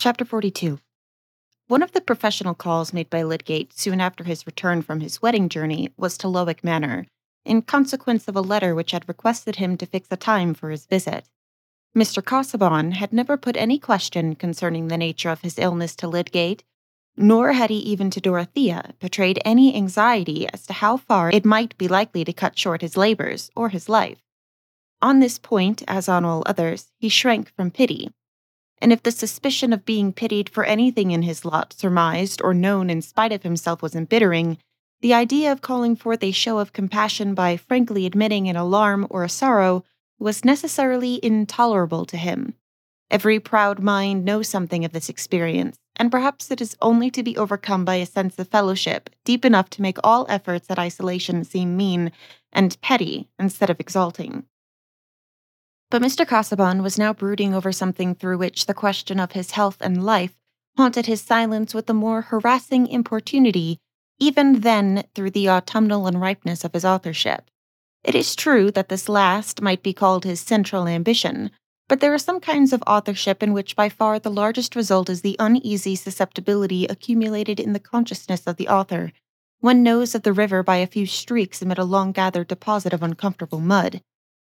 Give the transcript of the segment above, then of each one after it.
Chapter 42 One of the professional calls made by Lydgate soon after his return from his wedding journey was to Lowick Manor, in consequence of a letter which had requested him to fix a time for his visit. Mr. Casaubon had never put any question concerning the nature of his illness to Lydgate, nor had he even to Dorothea betrayed any anxiety as to how far it might be likely to cut short his labors or his life. On this point, as on all others, he shrank from pity. And if the suspicion of being pitied for anything in his lot surmised or known in spite of himself was embittering, the idea of calling forth a show of compassion by frankly admitting an alarm or a sorrow was necessarily intolerable to him. Every proud mind knows something of this experience, and perhaps it is only to be overcome by a sense of fellowship deep enough to make all efforts at isolation seem mean and petty instead of exalting. But Mr. Casaubon was now brooding over something through which the question of his health and life haunted his silence with a more harassing importunity, even then through the autumnal unripeness of his authorship. It is true that this last might be called his central ambition, but there are some kinds of authorship in which by far the largest result is the uneasy susceptibility accumulated in the consciousness of the author. One knows of the river by a few streaks amid a long gathered deposit of uncomfortable mud.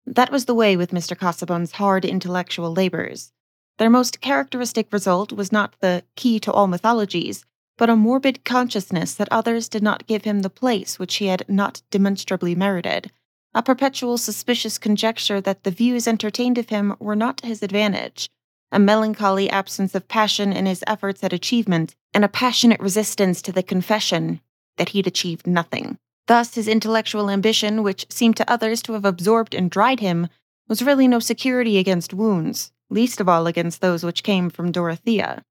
That was the way with Mr. Casaubon's hard intellectual labors. Their most characteristic result was not the key to all mythologies, but a morbid consciousness that others did not give him the place which he had not demonstrably merited, a perpetual suspicious conjecture that the views entertained of him were not to his advantage, a melancholy absence of passion in his efforts at achievement, and a passionate resistance to the confession that he'd achieved nothing. Thus, his intellectual ambition, which seemed to others to have absorbed and dried him, was really no security against wounds, least of all against those which came from Dorothea.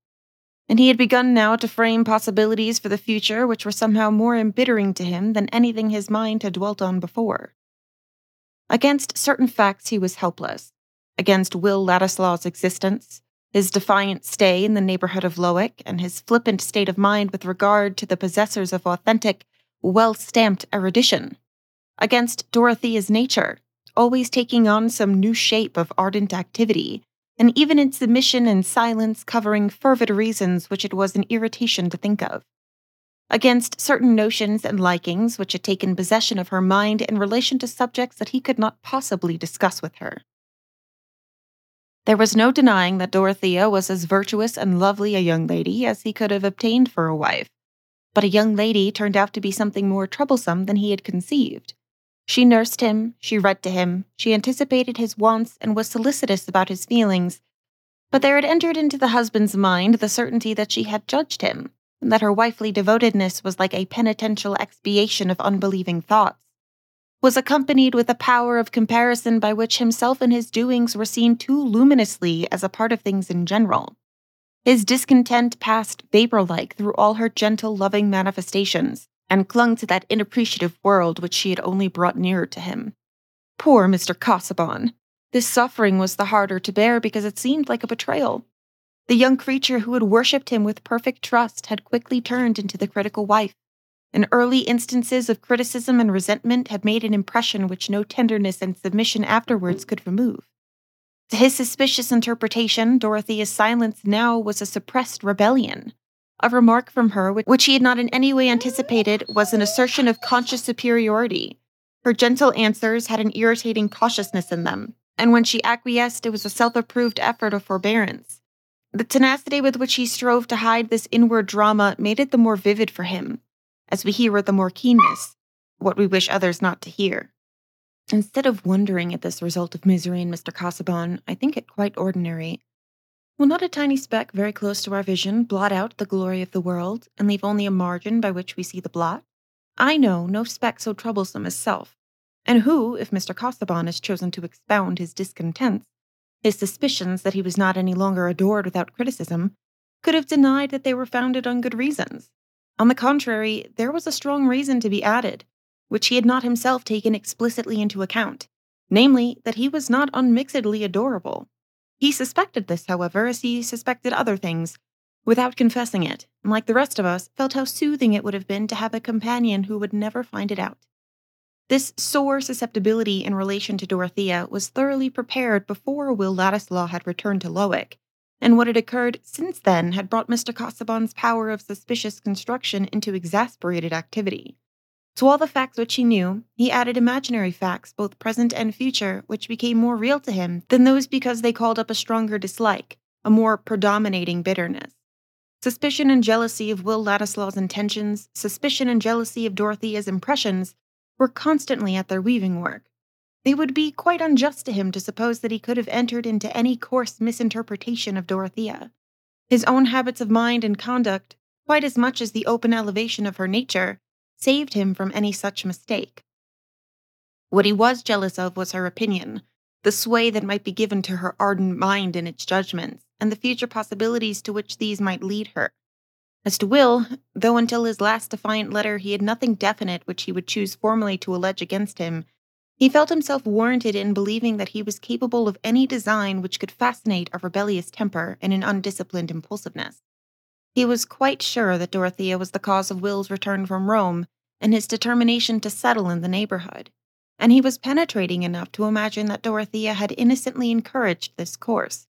And he had begun now to frame possibilities for the future which were somehow more embittering to him than anything his mind had dwelt on before. Against certain facts, he was helpless. Against Will Ladislaw's existence, his defiant stay in the neighborhood of Lowick, and his flippant state of mind with regard to the possessors of authentic, well stamped erudition. Against Dorothea's nature, always taking on some new shape of ardent activity, and even in submission and silence covering fervid reasons which it was an irritation to think of against certain notions and likings which had taken possession of her mind in relation to subjects that he could not possibly discuss with her. There was no denying that Dorothea was as virtuous and lovely a young lady as he could have obtained for a wife, but a young lady turned out to be something more troublesome than he had conceived. She nursed him, she read to him, she anticipated his wants, and was solicitous about his feelings. But there had entered into the husband's mind the certainty that she had judged him, and that her wifely devotedness was like a penitential expiation of unbelieving thoughts, was accompanied with a power of comparison by which himself and his doings were seen too luminously as a part of things in general. His discontent passed vapor like through all her gentle, loving manifestations, and clung to that inappreciative world which she had only brought nearer to him. Poor Mr. Casaubon! This suffering was the harder to bear because it seemed like a betrayal. The young creature who had worshipped him with perfect trust had quickly turned into the critical wife, and early instances of criticism and resentment had made an impression which no tenderness and submission afterwards could remove. To his suspicious interpretation, Dorothea's silence now was a suppressed rebellion. A remark from her, which he had not in any way anticipated, was an assertion of conscious superiority. Her gentle answers had an irritating cautiousness in them, and when she acquiesced, it was a self approved effort of forbearance. The tenacity with which he strove to hide this inward drama made it the more vivid for him, as we hear with the more keenness what we wish others not to hear. Instead of wondering at this result of misery in Mr. Casaubon, I think it quite ordinary. Will not a tiny speck very close to our vision blot out the glory of the world and leave only a margin by which we see the blot? I know no speck so troublesome as self, and who, if Mr. Casaubon has chosen to expound his discontents, his suspicions that he was not any longer adored without criticism, could have denied that they were founded on good reasons. On the contrary, there was a strong reason to be added, which he had not himself taken explicitly into account, namely, that he was not unmixedly adorable. He suspected this, however, as he suspected other things, without confessing it, and like the rest of us, felt how soothing it would have been to have a companion who would never find it out. This sore susceptibility in relation to Dorothea was thoroughly prepared before Will Ladislaw had returned to Lowick, and what had occurred since then had brought Mr. Casaubon's power of suspicious construction into exasperated activity. To all the facts which he knew, he added imaginary facts, both present and future, which became more real to him than those because they called up a stronger dislike, a more predominating bitterness. Suspicion and jealousy of Will Ladislaw's intentions, suspicion and jealousy of Dorothea's impressions, were constantly at their weaving work. It would be quite unjust to him to suppose that he could have entered into any coarse misinterpretation of Dorothea. His own habits of mind and conduct, quite as much as the open elevation of her nature, saved him from any such mistake. What he was jealous of was her opinion, the sway that might be given to her ardent mind in its judgments, and the future possibilities to which these might lead her. As to Will, though until his last defiant letter he had nothing definite which he would choose formally to allege against him, he felt himself warranted in believing that he was capable of any design which could fascinate a rebellious temper and an undisciplined impulsiveness. He was quite sure that Dorothea was the cause of Will's return from Rome and his determination to settle in the neighborhood, and he was penetrating enough to imagine that Dorothea had innocently encouraged this course.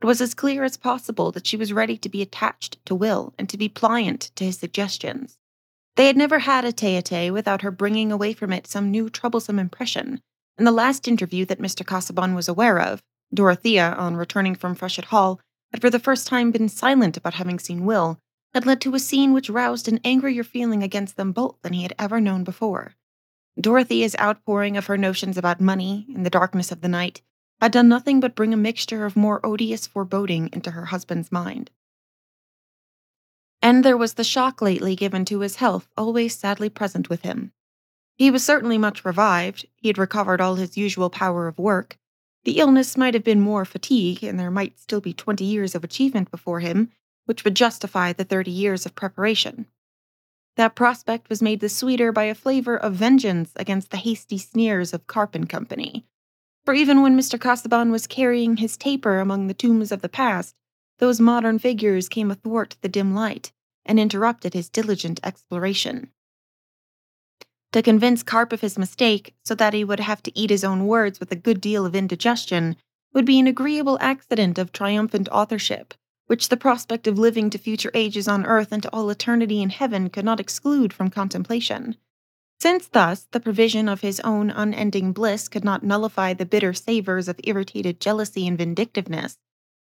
It was as clear as possible that she was ready to be attached to Will and to be pliant to his suggestions. They had never had a tete without her bringing away from it some new troublesome impression, and the last interview that Mr. Casaubon was aware of, Dorothea, on returning from Freshitt Hall, had for the first time been silent about having seen Will, had led to a scene which roused an angrier feeling against them both than he had ever known before. Dorothea's outpouring of her notions about money in the darkness of the night had done nothing but bring a mixture of more odious foreboding into her husband's mind. And there was the shock lately given to his health, always sadly present with him. He was certainly much revived, he had recovered all his usual power of work. The illness might have been more fatigue, and there might still be twenty years of achievement before him, which would justify the thirty years of preparation. That prospect was made the sweeter by a flavor of vengeance against the hasty sneers of Carp and Company. For even when Mr. Casaubon was carrying his taper among the tombs of the past, those modern figures came athwart the dim light and interrupted his diligent exploration. To convince Carp of his mistake, so that he would have to eat his own words with a good deal of indigestion, would be an agreeable accident of triumphant authorship, which the prospect of living to future ages on earth and to all eternity in heaven could not exclude from contemplation. Since thus the provision of his own unending bliss could not nullify the bitter savors of irritated jealousy and vindictiveness,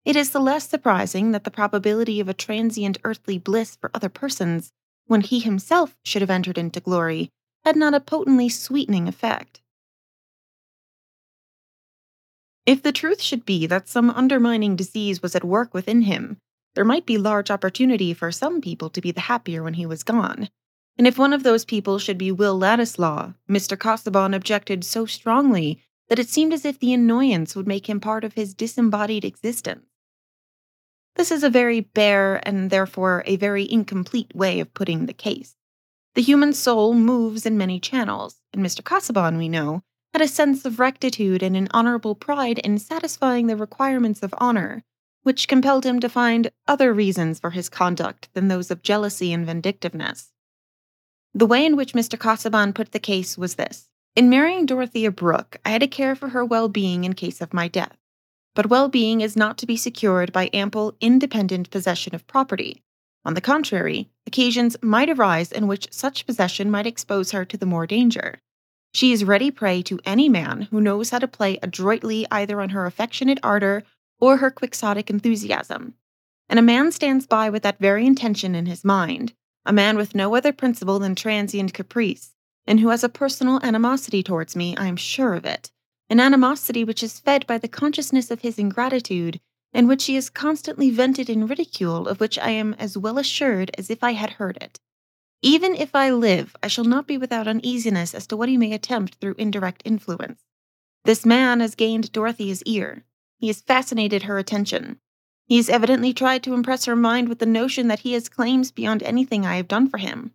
it is the less surprising that the probability of a transient earthly bliss for other persons, when he himself should have entered into glory, had not a potently sweetening effect. If the truth should be that some undermining disease was at work within him, there might be large opportunity for some people to be the happier when he was gone. And if one of those people should be Will Ladislaw, Mr. Casaubon objected so strongly that it seemed as if the annoyance would make him part of his disembodied existence. This is a very bare and therefore a very incomplete way of putting the case. The human soul moves in many channels, and Mr. Casaubon, we know, had a sense of rectitude and an honorable pride in satisfying the requirements of honor, which compelled him to find other reasons for his conduct than those of jealousy and vindictiveness. The way in which Mr. Casaubon put the case was this In marrying Dorothea Brooke, I had to care for her well being in case of my death. But well being is not to be secured by ample, independent possession of property. On the contrary, occasions might arise in which such possession might expose her to the more danger. She is ready prey to any man who knows how to play adroitly either on her affectionate ardor or her quixotic enthusiasm. And a man stands by with that very intention in his mind, a man with no other principle than transient caprice, and who has a personal animosity towards me, I am sure of it, an animosity which is fed by the consciousness of his ingratitude, and which he has constantly vented in ridicule, of which I am as well assured as if I had heard it. Even if I live, I shall not be without uneasiness as to what he may attempt through indirect influence. This man has gained Dorothea's ear. He has fascinated her attention. He has evidently tried to impress her mind with the notion that he has claims beyond anything I have done for him.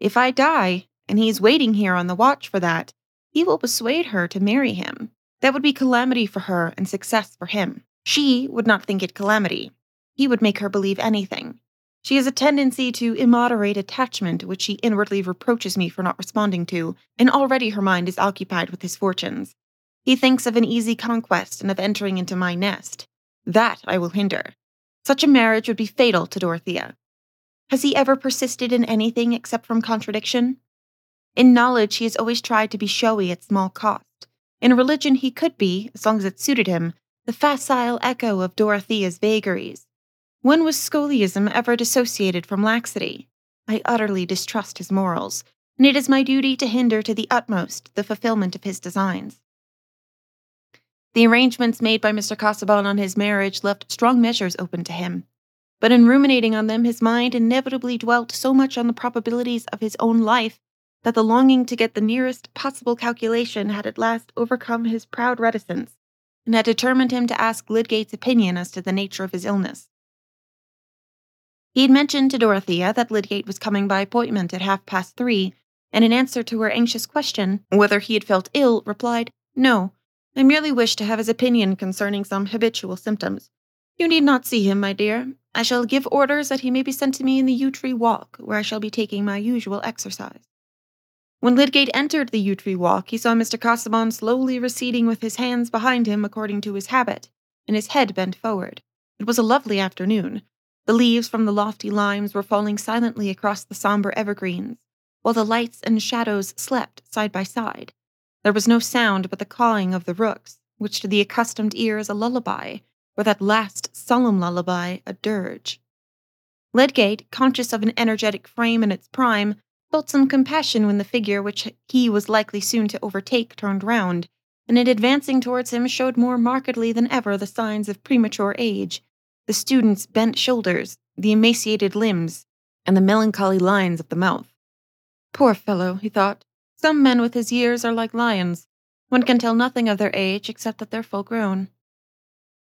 If I die, and he is waiting here on the watch for that, he will persuade her to marry him. That would be calamity for her and success for him. She would not think it calamity. He would make her believe anything. She has a tendency to immoderate attachment, which she inwardly reproaches me for not responding to, and already her mind is occupied with his fortunes. He thinks of an easy conquest and of entering into my nest. That I will hinder. Such a marriage would be fatal to Dorothea. Has he ever persisted in anything except from contradiction? In knowledge, he has always tried to be showy at small cost. In religion, he could be, as long as it suited him, the facile echo of Dorothea's vagaries. When was sciolism ever dissociated from laxity? I utterly distrust his morals, and it is my duty to hinder to the utmost the fulfillment of his designs. The arrangements made by Mr. Casaubon on his marriage left strong measures open to him, but in ruminating on them, his mind inevitably dwelt so much on the probabilities of his own life that the longing to get the nearest possible calculation had at last overcome his proud reticence and had determined him to ask Lydgate's opinion as to the nature of his illness. He had mentioned to Dorothea that Lydgate was coming by appointment at half past three, and in answer to her anxious question whether he had felt ill, replied, No, I merely wish to have his opinion concerning some habitual symptoms. You need not see him, my dear. I shall give orders that he may be sent to me in the yew tree walk, where I shall be taking my usual exercise. When Lydgate entered the yew tree walk, he saw Mr. Casaubon slowly receding with his hands behind him according to his habit, and his head bent forward. It was a lovely afternoon. The leaves from the lofty limes were falling silently across the somber evergreens, while the lights and shadows slept side by side. There was no sound but the cawing of the rooks, which to the accustomed ear is a lullaby, or that last solemn lullaby, a dirge. Lydgate, conscious of an energetic frame in its prime, felt some compassion when the figure which he was likely soon to overtake turned round, and in advancing towards him showed more markedly than ever the signs of premature age the student's bent shoulders, the emaciated limbs, and the melancholy lines of the mouth. Poor fellow, he thought. Some men with his years are like lions. One can tell nothing of their age except that they're full grown.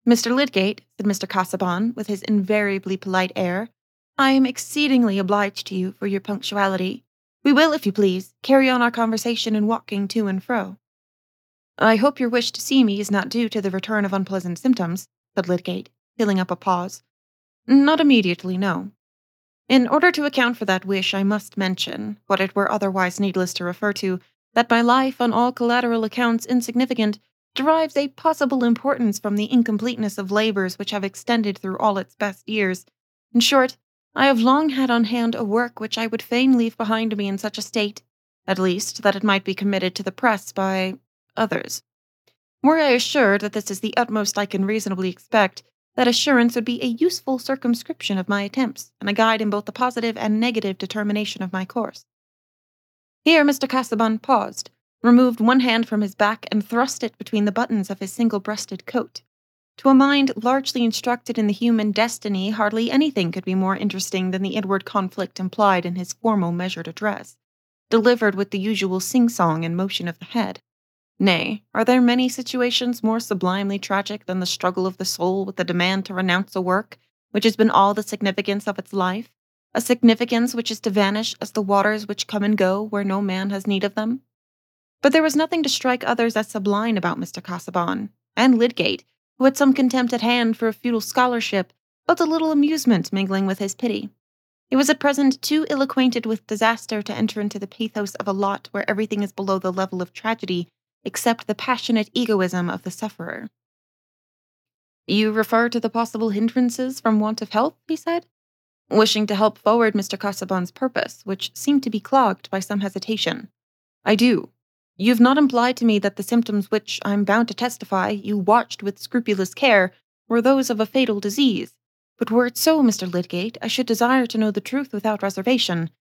Mr. Lydgate, said Mr. Casaubon, with his invariably polite air, I am exceedingly obliged to you for your punctuality. We will, if you please, carry on our conversation in walking to and fro. I hope your wish to see me is not due to the return of unpleasant symptoms, said Lydgate, filling up a pause. Not immediately, no. In order to account for that wish, I must mention, what it were otherwise needless to refer to, that my life, on all collateral accounts insignificant, derives a possible importance from the incompleteness of labors which have extended through all its best years. In short, I have long had on hand a work which I would fain leave behind me in such a state, at least, that it might be committed to the press by others. Were I assured that this is the utmost I can reasonably expect, that assurance would be a useful circumscription of my attempts, and a guide in both the positive and negative determination of my course. Here Mr. Casaubon paused, removed one hand from his back, and thrust it between the buttons of his single breasted coat. To a mind largely instructed in the human destiny, hardly anything could be more interesting than the inward conflict implied in his formal measured address, delivered with the usual sing song and motion of the head. Nay, are there many situations more sublimely tragic than the struggle of the soul with the demand to renounce a work which has been all the significance of its life, a significance which is to vanish as the waters which come and go where no man has need of them? But there was nothing to strike others as sublime about Mr. Casaubon, and Lydgate, who had some contempt at hand for a feudal scholarship, felt a little amusement mingling with his pity. He was at present too ill acquainted with disaster to enter into the pathos of a lot where everything is below the level of tragedy except the passionate egoism of the sufferer. You refer to the possible hindrances from want of health, he said, wishing to help forward Mr. Casaubon's purpose, which seemed to be clogged by some hesitation. I do, You've not implied to me that the symptoms which I'm bound to testify you watched with scrupulous care were those of a fatal disease. But were it so, Mr. Lydgate, I should desire to know the truth without reservation,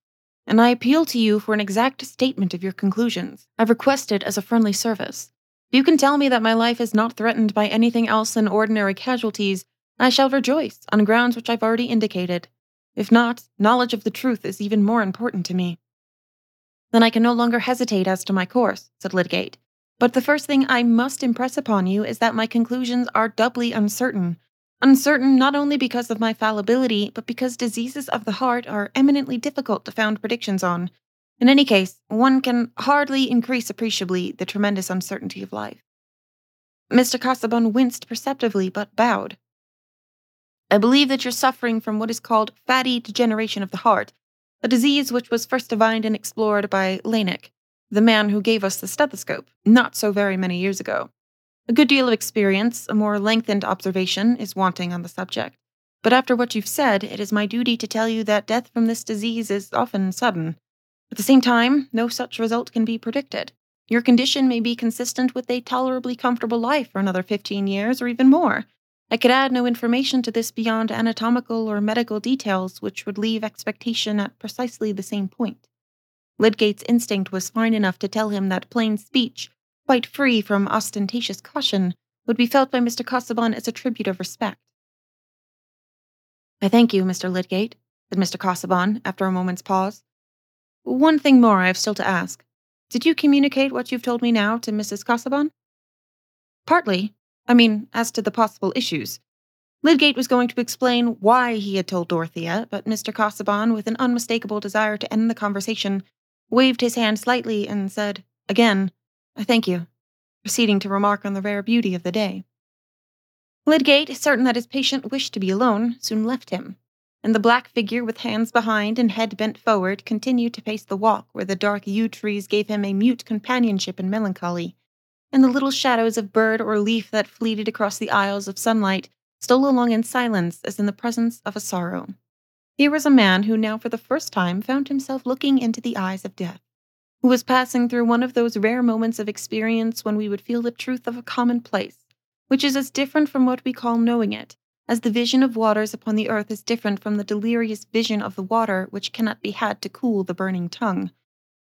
and I appeal to you for an exact statement of your conclusions. I've requested as a friendly service. If you can tell me that my life is not threatened by anything else than ordinary casualties, I shall rejoice on grounds which I've already indicated. If not, knowledge of the truth is even more important to me. Then I can no longer hesitate as to my course, said Lydgate. But the first thing I must impress upon you is that my conclusions are doubly uncertain. Uncertain not only because of my fallibility, but because diseases of the heart are eminently difficult to found predictions on. In any case, one can hardly increase appreciably the tremendous uncertainty of life. Mr. Casaubon winced perceptibly, but bowed. I believe that you're suffering from what is called fatty degeneration of the heart, a disease which was first divined and explored by Laennec, the man who gave us the stethoscope, not so very many years ago. A good deal of experience, a more lengthened observation, is wanting on the subject. But after what you've said, it is my duty to tell you that death from this disease is often sudden. At the same time, no such result can be predicted. Your condition may be consistent with a tolerably comfortable life for another 15 years or even more. I could add no information to this beyond anatomical or medical details, which would leave expectation at precisely the same point. Lydgate's instinct was fine enough to tell him that plain speech, quite free from ostentatious caution, would be felt by Mr. Casaubon as a tribute of respect. I thank you, Mr. Lydgate, said Mr. Casaubon, after a moment's pause. One thing more I have still to ask. Did you communicate what you've told me now to Mrs. Casaubon? Partly. I mean, as to the possible issues. Lydgate was going to explain why he had told Dorothea, but Mr. Casaubon, with an unmistakable desire to end the conversation, waved his hand slightly and said, Again, I thank you, proceeding to remark on the rare beauty of the day. Lydgate, certain that his patient wished to be alone, soon left him, and the black figure with hands behind and head bent forward continued to pace the walk where the dark yew trees gave him a mute companionship in melancholy, and the little shadows of bird or leaf that fleeted across the aisles of sunlight stole along in silence as in the presence of a sorrow. Here was a man who now for the first time found himself looking into the eyes of death, who was passing through one of those rare moments of experience when we would feel the truth of a commonplace which is as different from what we call knowing it, as the vision of waters upon the earth is different from the delirious vision of the water which cannot be had to cool the burning tongue.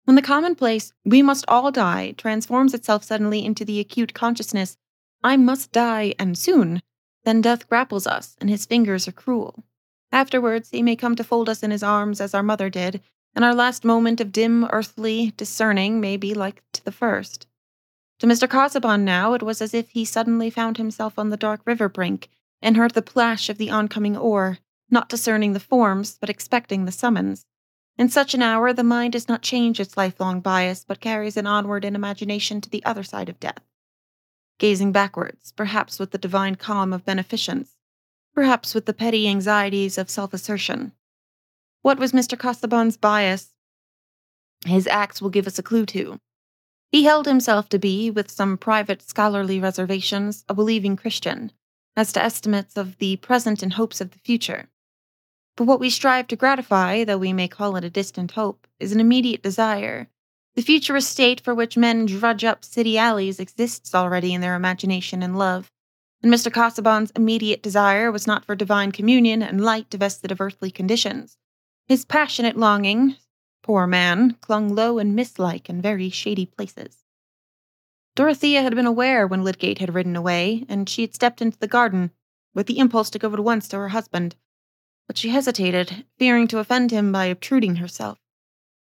When the commonplace, we must all die, transforms itself suddenly into the acute consciousness, I must die, and soon, then death grapples us, and his fingers are cruel. Afterwards, he may come to fold us in his arms as our mother did, and our last moment of dim, earthly discerning may be like to the first. To Mr. Casaubon now, it was as if he suddenly found himself on the dark river brink and heard the plash of the oncoming oar, not discerning the forms, but expecting the summons. In such an hour, the mind does not change its lifelong bias, but carries it onward in imagination to the other side of death. Gazing backwards, perhaps with the divine calm of beneficence, perhaps with the petty anxieties of self assertion. What was Mr. Casaubon's bias? His acts will give us a clue to. He held himself to be, with some private scholarly reservations, a believing Christian, as to estimates of the present and hopes of the future. But what we strive to gratify, though we may call it a distant hope, is an immediate desire. The future state for which men drudge up city alleys exists already in their imagination and love, and Mr. Casaubon's immediate desire was not for divine communion and light divested of earthly conditions. His passionate longing, poor man, clung low and mistlike in very shady places. Dorothea had been aware when Lydgate had ridden away, and she had stepped into the garden, with the impulse to go at once to her husband. But she hesitated, fearing to offend him by obtruding herself.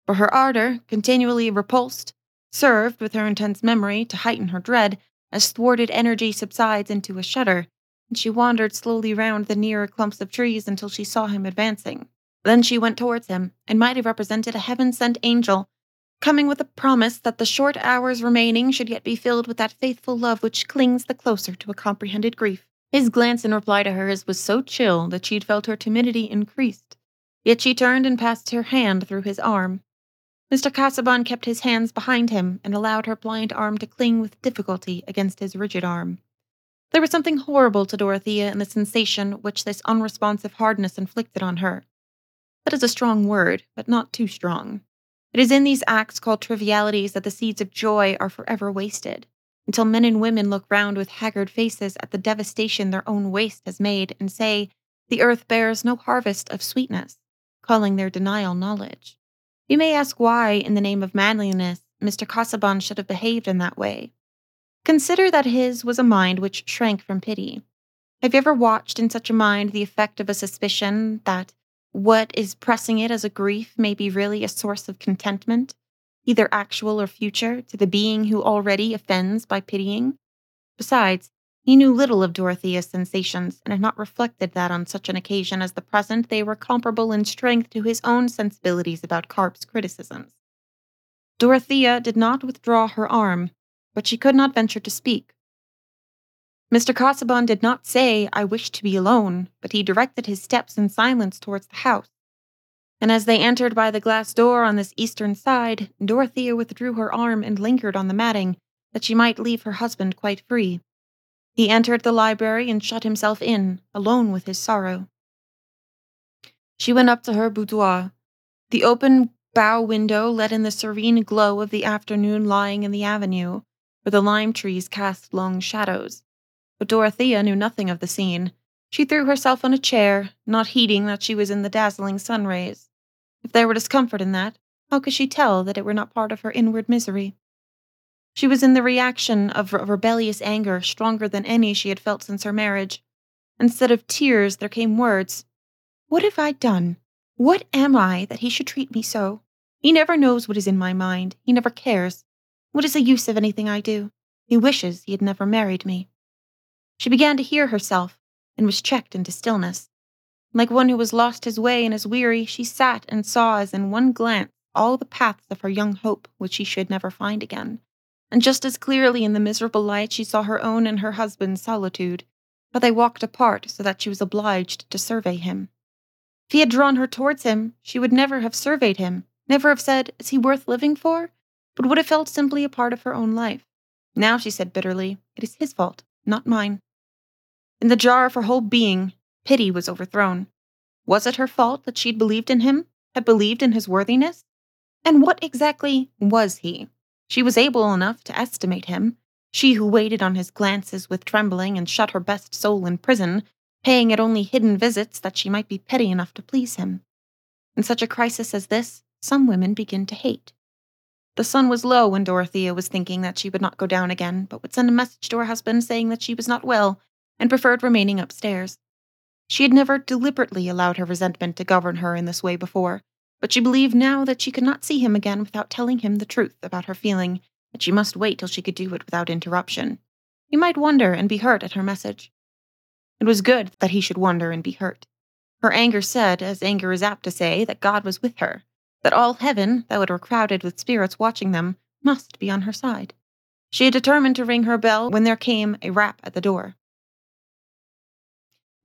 For her ardor, continually repulsed, served, with her intense memory, to heighten her dread, as thwarted energy subsides into a shudder, and she wandered slowly round the nearer clumps of trees until she saw him advancing. Then she went towards him, and might have represented a heaven sent angel, coming with a promise that the short hours remaining should yet be filled with that faithful love which clings the closer to a comprehended grief. His glance in reply to hers was so chill that she had felt her timidity increased. Yet she turned and passed her hand through his arm. Mr. Casaubon kept his hands behind him and allowed her pliant arm to cling with difficulty against his rigid arm. There was something horrible to Dorothea in the sensation which this unresponsive hardness inflicted on her. That is a strong word, but not too strong. It is in these acts called trivialities that the seeds of joy are forever wasted, until men and women look round with haggard faces at the devastation their own waste has made and say, The earth bears no harvest of sweetness, calling their denial knowledge. You may ask why, in the name of manliness, Mr. Casaubon should have behaved in that way. Consider that his was a mind which shrank from pity. Have you ever watched in such a mind the effect of a suspicion that, what is pressing it as a grief may be really a source of contentment, either actual or future, to the being who already offends by pitying. Besides, he knew little of Dorothea's sensations and had not reflected that on such an occasion as the present they were comparable in strength to his own sensibilities about Carp's criticisms. Dorothea did not withdraw her arm, but she could not venture to speak. Mr. Casaubon did not say, I wish to be alone, but he directed his steps in silence towards the house. And as they entered by the glass door on this eastern side, Dorothea withdrew her arm and lingered on the matting, that she might leave her husband quite free. He entered the library and shut himself in, alone with his sorrow. She went up to her boudoir. The open bow window let in the serene glow of the afternoon lying in the avenue, where the lime trees cast long shadows. But Dorothea knew nothing of the scene. She threw herself on a chair, not heeding that she was in the dazzling sun rays. If there were discomfort in that, how could she tell that it were not part of her inward misery? She was in the reaction of a rebellious anger stronger than any she had felt since her marriage. Instead of tears, there came words. What have I done? What am I that he should treat me so? He never knows what is in my mind. He never cares. What is the use of anything I do? He wishes he had never married me. She began to hear herself, and was checked into stillness. Like one who has lost his way and is weary, she sat and saw as in one glance all the paths of her young hope which she should never find again. And just as clearly in the miserable light she saw her own and her husband's solitude, but they walked apart so that she was obliged to survey him. If he had drawn her towards him, she would never have surveyed him, never have said, Is he worth living for? but would have felt simply a part of her own life. Now she said bitterly, It is his fault, not mine. In the jar of her whole being, pity was overthrown. Was it her fault that she'd believed in him, had believed in his worthiness? And what exactly was he? She was able enough to estimate him, she who waited on his glances with trembling and shut her best soul in prison, paying it only hidden visits that she might be petty enough to please him. In such a crisis as this, some women begin to hate. The sun was low when Dorothea was thinking that she would not go down again, but would send a message to her husband saying that she was not well and preferred remaining upstairs. She had never deliberately allowed her resentment to govern her in this way before, but she believed now that she could not see him again without telling him the truth about her feeling, that she must wait till she could do it without interruption. He might wonder and be hurt at her message. It was good that he should wonder and be hurt. Her anger said, as anger is apt to say, that God was with her, that all heaven, though it were crowded with spirits watching them, must be on her side. She had determined to ring her bell when there came a rap at the door.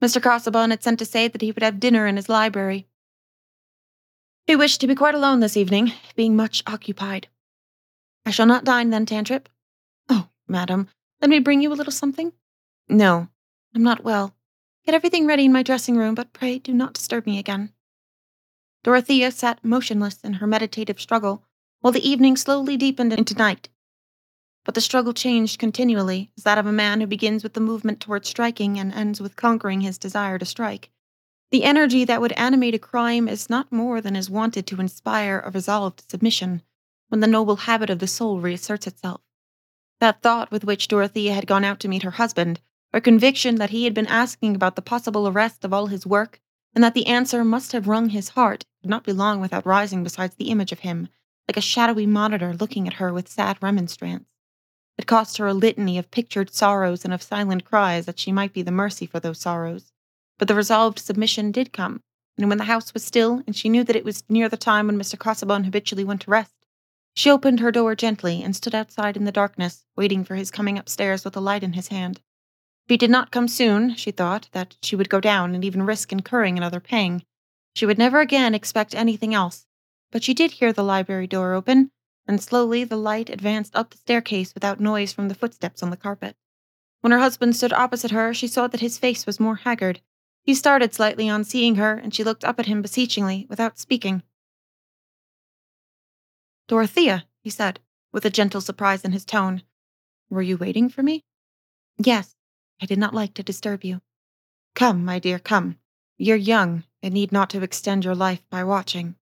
Mr. Casaubon had sent to say that he would have dinner in his library. He wished to be quite alone this evening, being much occupied. I shall not dine then, Tantripp. Oh, madam, let me bring you a little something? No, I'm not well. Get everything ready in my dressing room, but pray do not disturb me again. Dorothea sat motionless in her meditative struggle, while the evening slowly deepened into night. But the struggle changed continually, as that of a man who begins with the movement toward striking and ends with conquering his desire to strike. The energy that would animate a crime is not more than is wanted to inspire a resolved submission, when the noble habit of the soul reasserts itself. That thought with which Dorothea had gone out to meet her husband, her conviction that he had been asking about the possible arrest of all his work, and that the answer must have wrung his heart, could not be long without rising beside the image of him, like a shadowy monitor looking at her with sad remonstrance. It cost her a litany of pictured sorrows and of silent cries that she might be the mercy for those sorrows. But the resolved submission did come, and when the house was still, and she knew that it was near the time when Mr. Casaubon habitually went to rest, she opened her door gently and stood outside in the darkness, waiting for his coming upstairs with a light in his hand. If he did not come soon, she thought that she would go down and even risk incurring another pang. She would never again expect anything else. But she did hear the library door open, and slowly the light advanced up the staircase without noise from the footsteps on the carpet. When her husband stood opposite her, she saw that his face was more haggard, he started slightly on seeing her, and she looked up at him beseechingly, without speaking. Dorothea, he said, with a gentle surprise in his tone. Were you waiting for me? Yes. I did not like to disturb you. Come, my dear, come. You're young, and need not to extend your life by watching.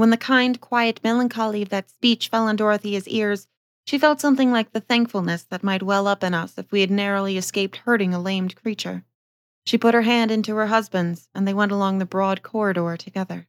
When the kind, quiet melancholy of that speech fell on Dorothea's ears, she felt something like the thankfulness that might well up in us if we had narrowly escaped hurting a lamed creature. She put her hand into her husband's, and they went along the broad corridor together.